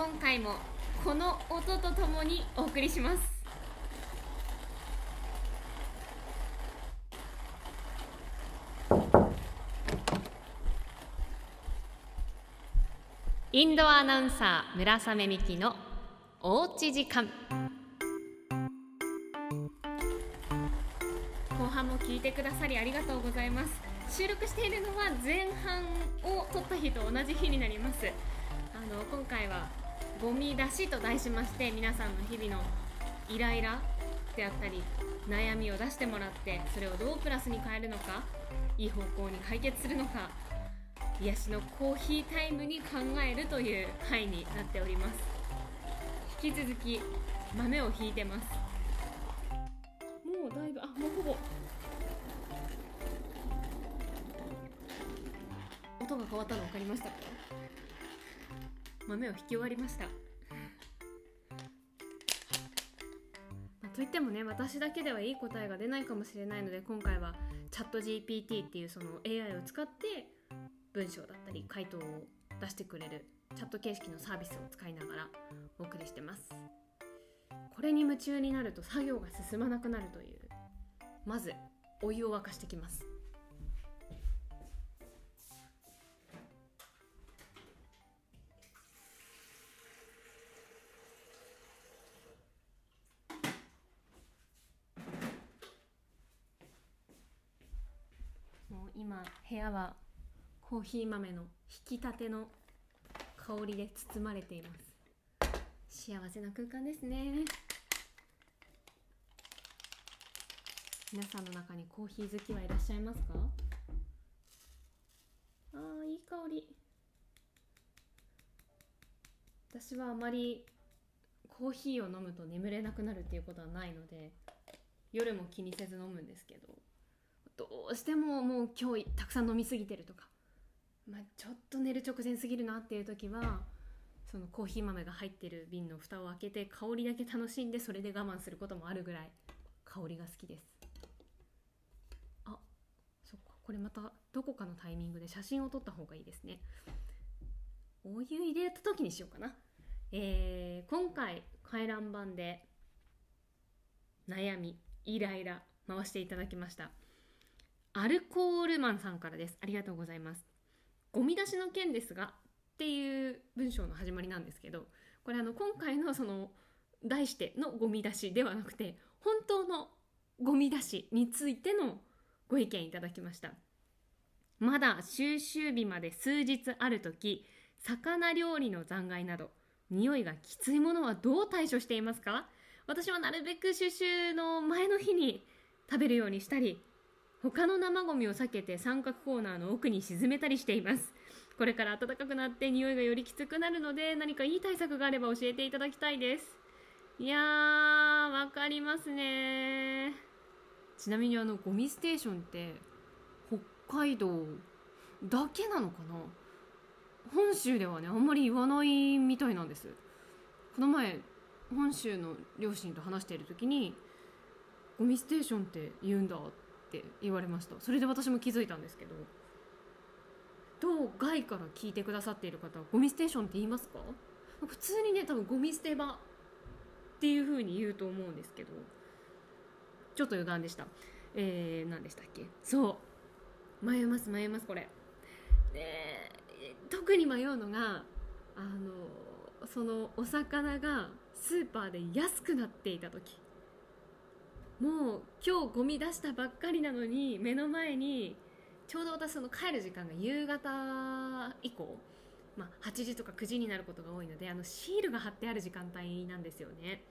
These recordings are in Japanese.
今回もこの音とともにお送りします。インドアナウンサー村雨美希のおうち時間。後半も聞いてくださりありがとうございます。収録しているのは前半を撮った日と同じ日になります。あの今回はゴミ出しと題しまして皆さんの日々のイライラであったり悩みを出してもらってそれをどうプラスに変えるのかいい方向に解決するのか癒しのコーヒータイムに考えるという回になっております。引き続き豆をひいてます。もうだいぶあもうほぼ。音が変わったの分かりましたか？豆を引き終わりました。といってもね私だけではいい答えが出ないかもしれないので今回はチャット GPT っていうその AI を使って文章だったり回答を出してくれるチャット形式のサービスを使いながらお送りしてます。これに夢中になると作業が進まなくなるというまずお湯を沸かしてきます。今部屋はコーヒー豆の引きたての香りで包まれています。幸せな空間ですね。皆さんの中にコーヒー好きはいらっしゃいますか？あーいい香り。私はあまりコーヒーを飲むと眠れなくなるっていうことはないので夜も気にせず飲むんですけど。どうしてももう今日たくさん飲みすぎてるとか。まあ、ちょっと寝る直前すぎるなっていう時はそのコーヒー豆が入ってる瓶の蓋を開けて香りだけ楽しんでそれで我慢することもあるぐらい香りが好きです。あそっか。これまたどこかのタイミングで写真を撮った方がいいですね。お湯入れた時にしようかな。えー、今回回覧板で悩みイライラ回していただきました。アルコールマンさんからです。ありがとうございます。ゴミ出しの件ですがっていう文章の始まりなんですけどこれあの今回のその題してのゴミ出しではなくて本当のゴミ出しについてのご意見いただきました。まだ収集日まで数日ある時魚料理の残骸など匂いがきついものはどう対処していますか？私はなるべく収集の前の日に食べるようにしたり他の生ゴミを避けて三角コーナーの奥に沈めたりしています。これから暖かくなって匂いがよりきつくなるので何かいい対策があれば教えていただきたいです。いやーわかりますね。ちなみにあのゴミステーションって北海道だけなのかな？本州ではねあんまり言わないみたいなんです。この前本州の両親と話している時にゴミステーションって言うんだってって言われました。それで私も気づいたんですけど。どう外から聞いてくださっている方はゴミステーションって言いますか？普通にね多分ゴミ捨て場っていう風に言うと思うんですけど。ちょっと余談でした。えー、何でしたっけ？そう。迷います迷いますこれ。で特に迷うのがあのそのお魚がスーパーで安くなっていた時。もう今日ゴミ出したばっかりなのに目の前にちょうど私その帰る時間が夕方以降、まあ、8時とか9時になることが多いのであのシールが貼ってある時間帯なんですよね。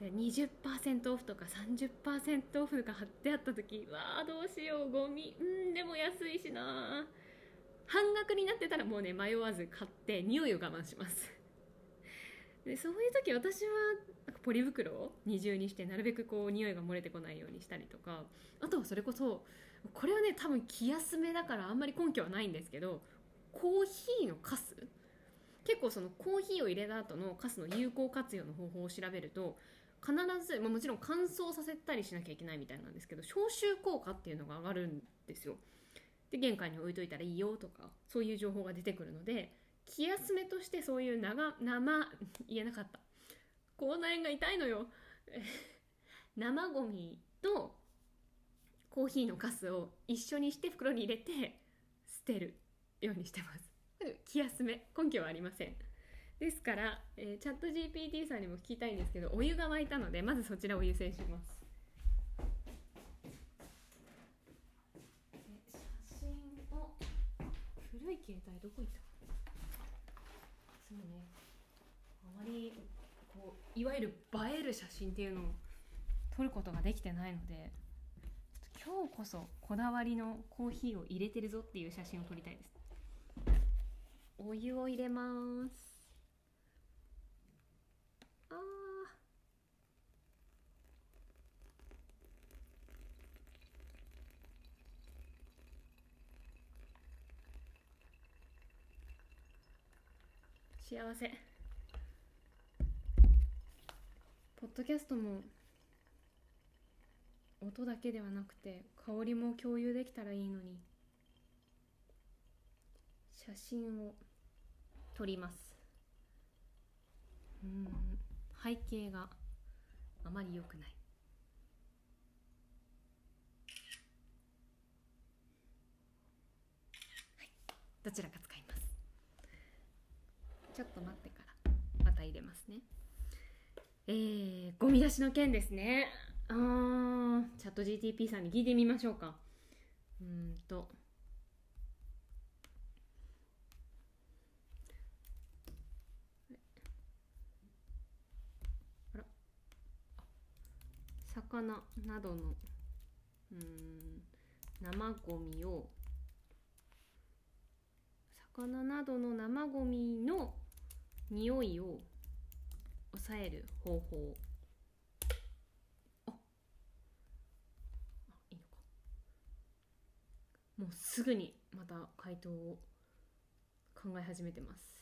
20%オフとか30%オフが貼ってあった時わあどうしようゴミ。うんでも安いしな半額になってたらもうね迷わず買って匂いを我慢します。でそういう時私はポリ袋を二重にしてなるべくこう匂いが漏れてこないようにしたりとかあとはそれこそこれはね多分気休めだからあんまり根拠はないんですけどコーヒーのカス。結構そのコーヒーを入れた後のカスの有効活用の方法を調べると必ず、まあ、もちろん乾燥させたりしなきゃいけないみたいなんですけど消臭効果っていうのが上がるんですよ。で玄関に置いといたらいいよとかそういう情報が出てくるので気休めとしてそういう長生言えなかった。口内炎が痛いのよ。生ゴミとコーヒーのカスを一緒にして袋に入れて捨てるようにしてます。気休め。根拠はありません。ですから、えーチャット GPT さんにも聞きたいんですけどお湯が沸いたのでまずそちらを優先します。で写真を。古い携帯どこ行ったそうねあまりこういわゆる映える写真っていうのを撮ることができてないので今日こそこだわりのコーヒーを入れてるぞっていう写真を撮りたいです。お湯を入れます。あ幸せ。ポッドキャストも音だけではなくて香りも共有できたらいいのに写真を撮ります。うん背景があまり良くない。はいどちらか使います。ちょっと待ってからまた入れますね。えー、ゴミ出しの件ですね。あーチャット GTP さんに聞いてみましょうか。うんと。あら。魚などのうん生ゴミを魚などの生ゴミの匂いを抑える方法。あ。いいのか。もうすぐにまた回答を考え始めてます。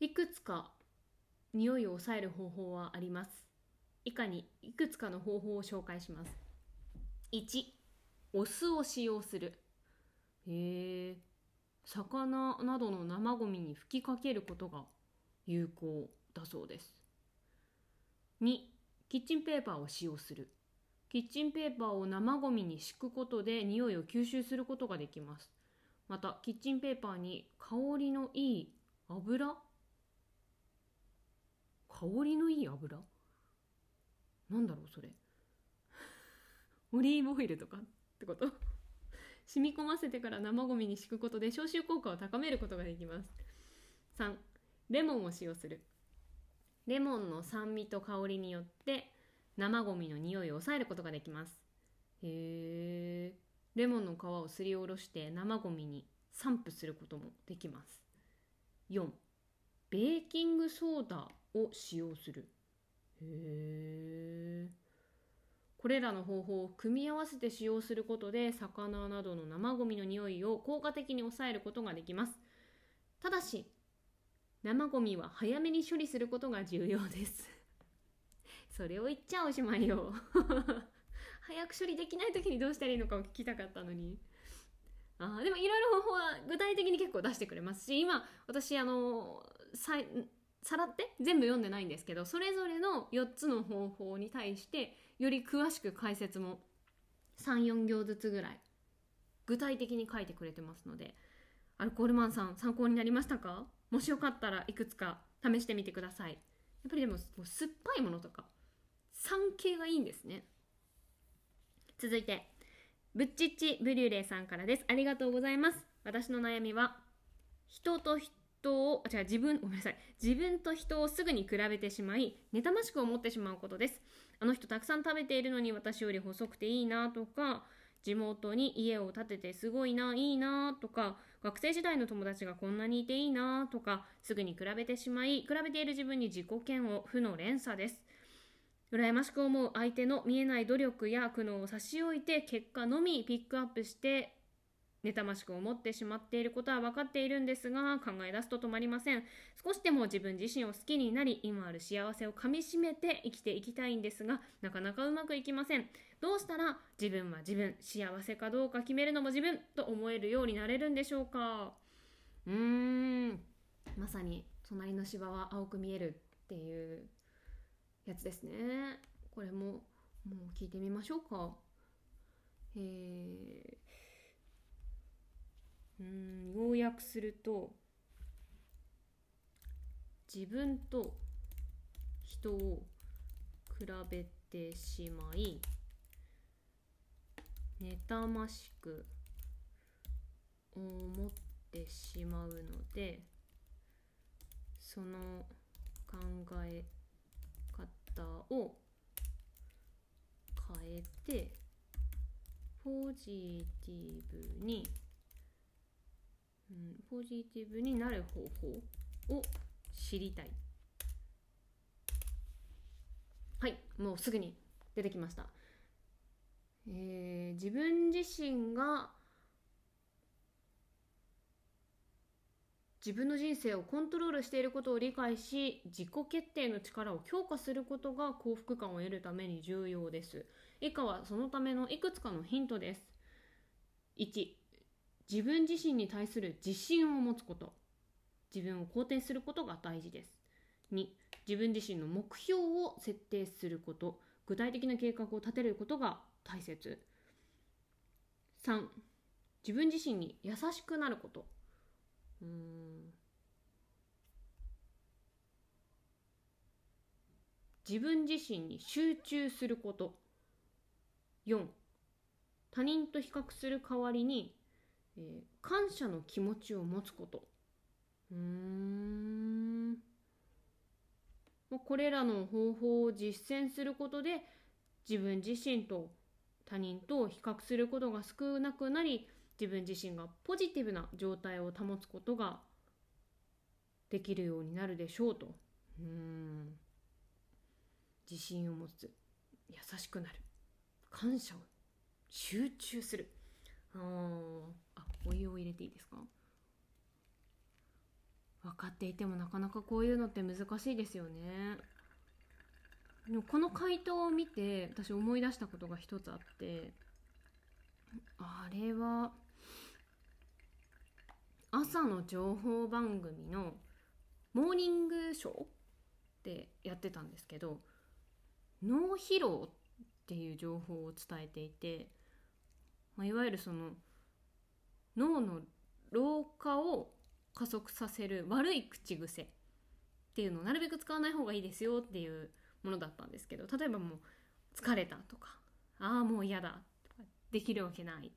いくつか匂いを抑える方法はあります。以下にいくつかの方法を紹介します。1お酢を使用する。へえ魚などの生ゴミに吹きかけることが有効だそうです。2キッチンペーパーを使用する。キッチンペーパーを生ゴミに敷くことで匂いを吸収することができます。またキッチンペーパーに香りのいい油？香りのいい油？なんだろうそれ。オリーブオイルとかってこと？染み込ませてから生ゴミに敷くことで消臭効果を高めることができます。3レモンを使用する。レモンの酸味と香りによって生ゴミの匂いを抑えることができます。へえレモンの皮をすりおろして生ゴミに散布することもできます。4ベーキングソーダを使用する。へえこれらの方法を組み合わせて使用することで魚などの生ゴミの匂いを効果的に抑えることができます。ただし生ゴミは早めに処理することが重要です。それを言っちゃおしまいよ。早く処理できない時にどうしたらいいのかを聞きたかったのに。あでもいろいろ方法は具体的に結構出してくれますし今私あのささらって全部読んでないんですけどそれぞれの4つの方法に対してより詳しく解説も34行ずつぐらい具体的に書いてくれてますので。アルコールマンさん参考になりましたか？もしよかったらいくつか試してみてください。やっぱりでも酸っぱいものとか酸系がいいんですね。続いてぶっちっちブリューレイさんからです。ありがとうございます。私の悩みは人と人を違う自分ごめんなさい。自分と人をすぐに比べてしまい妬ましく思ってしまうことです。あの人たくさん食べているのに私より細くていいなとか地元に家を建ててすごいないいなとか学生時代の友達がこんなにいていいなとかすぐに比べてしまい比べている自分に自己嫌悪負の連鎖です羨ましく思う相手の見えない努力や苦悩を差し置いて結果のみピックアップして妬ましく思ってしまっていることは分かっているんですが考え出すと止まりません。少しでも自分自身を好きになり今ある幸せをかみしめて生きていきたいんですがなかなかうまくいきません。どうしたら自分は自分幸せかどうか決めるのも自分と思えるようになれるんでしょうか。うーん。まさに隣の芝は青く見えるっていうやつですね。これももう聞いてみましょうか。えー、うん要約すると自分と人を比べてしまい妬ましく思ってしまうのでその考え方を変えてポジティブに、うん、ポジティブになる方法を知りたい。はいもうすぐに出てきました、えー、自分自身が自分の人生をコントロールしていることを理解し自己決定の力を強化することが幸福感を得るために重要です。以下はそのためのいくつかのヒントです。1自分自身に対する自信を持つこと。自分を肯定することが大事です。2自分自身の目標を設定すること。具体的な計画を立てることが大切。3自分自身に優しくなること。うん。自分自身に集中すること。4他人と比較する代わりに、えー、感謝の気持ちを持つこと。うん。もうこれらの方法を実践することで自分自身と他人と比較することが少なくなり自分自身がポジティブな状態を保つことができるようになるでしょうと。うん。自信を持つ。優しくなる。感謝を集中する。ああお湯を入れていいですか？分かっていてもなかなかこういうのって難しいですよね。でもこの回答を見て私思い出したことが一つあってあれは朝の情報番組のモーニングショーってやってたんですけど脳疲労っていう情報を伝えていて、まあ、いわゆるその脳の老化を加速させる悪い口癖っていうのをなるべく使わない方がいいですよっていうものだったんですけど例えばもう疲れたとかああもう嫌だとかできるわけないっ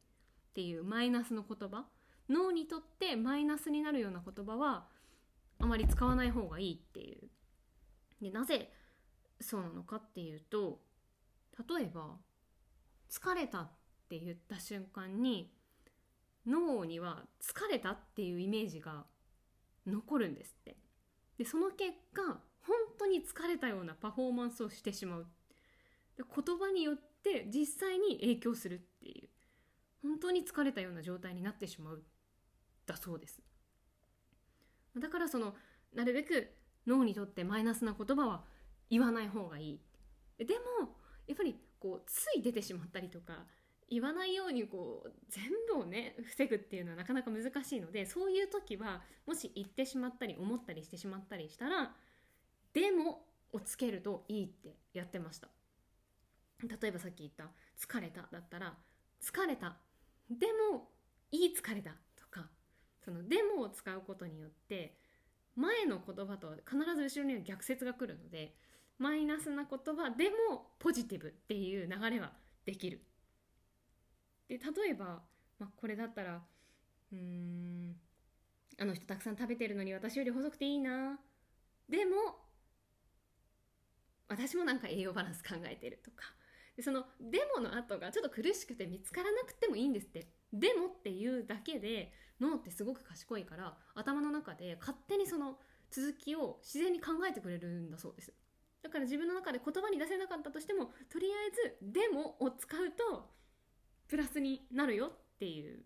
ていうマイナスの言葉脳にとってマイナスになるような言葉はあまり使わない方がいいっていう。でなぜそうなのかっていうと例えば疲れたっって言った瞬間に脳には疲れたっていうイメージが残るんですって。でその結果本当に疲れたようなパフォーマンスをしてしまう。で言葉によって実際に影響するっていう。本当に疲れたような状態になってしまうだそうです。だからそのなるべく脳にとってマイナスな言葉は言わない方がいい。でもやっぱりこうつい出てしまったりとか言わないようにこう全部をね防ぐっていうのはなかなか難しいのでそういう時はもし言ってしまったり思ったりしてしまったりしたら「でも」をつけるといいってやってました例えばさっき言った「疲れた」だったら「疲れた」でもいい疲れたとかその「でも」を使うことによって前の言葉と必ず後ろには逆説が来るのでマイナスな言葉でもポジティブっていう流れはできる。で例えば、まあ、これだったらうーんあの人たくさん食べてるのに私より細くていいな。でも私もなんか栄養バランス考えてるとか。でその「でも」の後がちょっと苦しくて見つからなくてもいいんですって「でも」っていうだけで脳ってすごく賢いから頭の中で勝手にその続きを自然に考えてくれるんだそうです。だから自分の中で言葉に出せなかったとしてもとりあえず「でも」を使うとプラスになるよっていう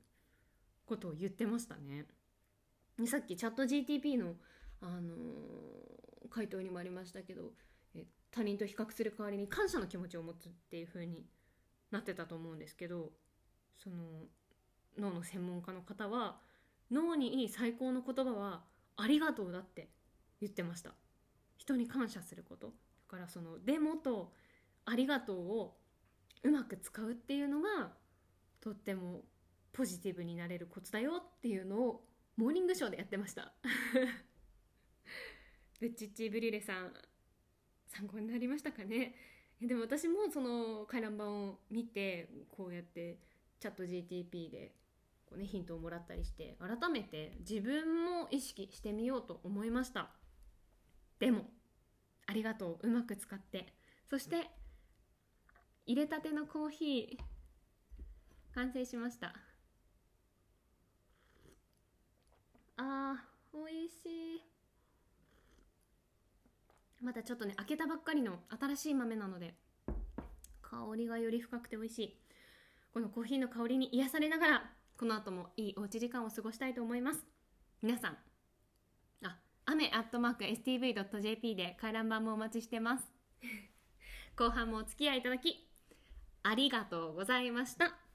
ことを言ってましたね。さっきチャット GTP の、あのー、回答にもありましたけどえ他人と比較する代わりに感謝の気持ちを持つっていう風になってたと思うんですけどその脳の専門家の方は脳にいい最高の言葉は「ありがとう」だって言ってました人に感謝することだからその「でも」と「ありがとう」をうまく使うっていうのがとってもポジティブになれるコツだよっていうのをモーニングショーでやってました。ブッチッチブリュレさん参考になりましたかね？でも私もその回覧板を見てこうやってチャット GTP でこう、ね、ヒントをもらったりして改めて自分も意識してみようと思いました。でもありがとう。うまく使って。そして入れたてのコーヒー完成しました。あー美味しい。まだちょっとね開けたばっかりの新しい豆なので香りがより深くて美味しい。このコーヒーの香りに癒されながらこの後もいいおうち時間を過ごしたいと思います。皆さんあ雨アットマーク stv.jp で回覧板もお待ちしてます。後半もお付き合いいただきありがとうございました。